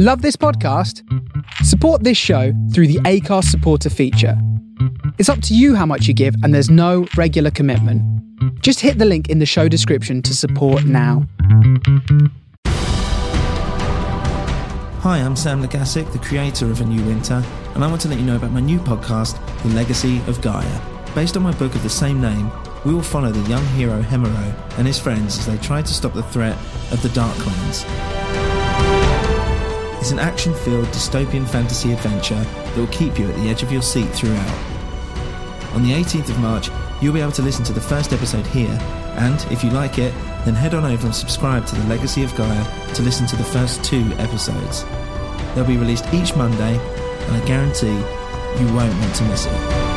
Love this podcast? Support this show through the Acast supporter feature. It's up to you how much you give, and there's no regular commitment. Just hit the link in the show description to support now. Hi, I'm Sam Legasic, the creator of A New Winter, and I want to let you know about my new podcast, The Legacy of Gaia. Based on my book of the same name, we will follow the young hero Hemero and his friends as they try to stop the threat of the Dark Clones. It's an action filled dystopian fantasy adventure that will keep you at the edge of your seat throughout. On the 18th of March, you'll be able to listen to the first episode here, and if you like it, then head on over and subscribe to The Legacy of Gaia to listen to the first two episodes. They'll be released each Monday, and I guarantee you won't want to miss it.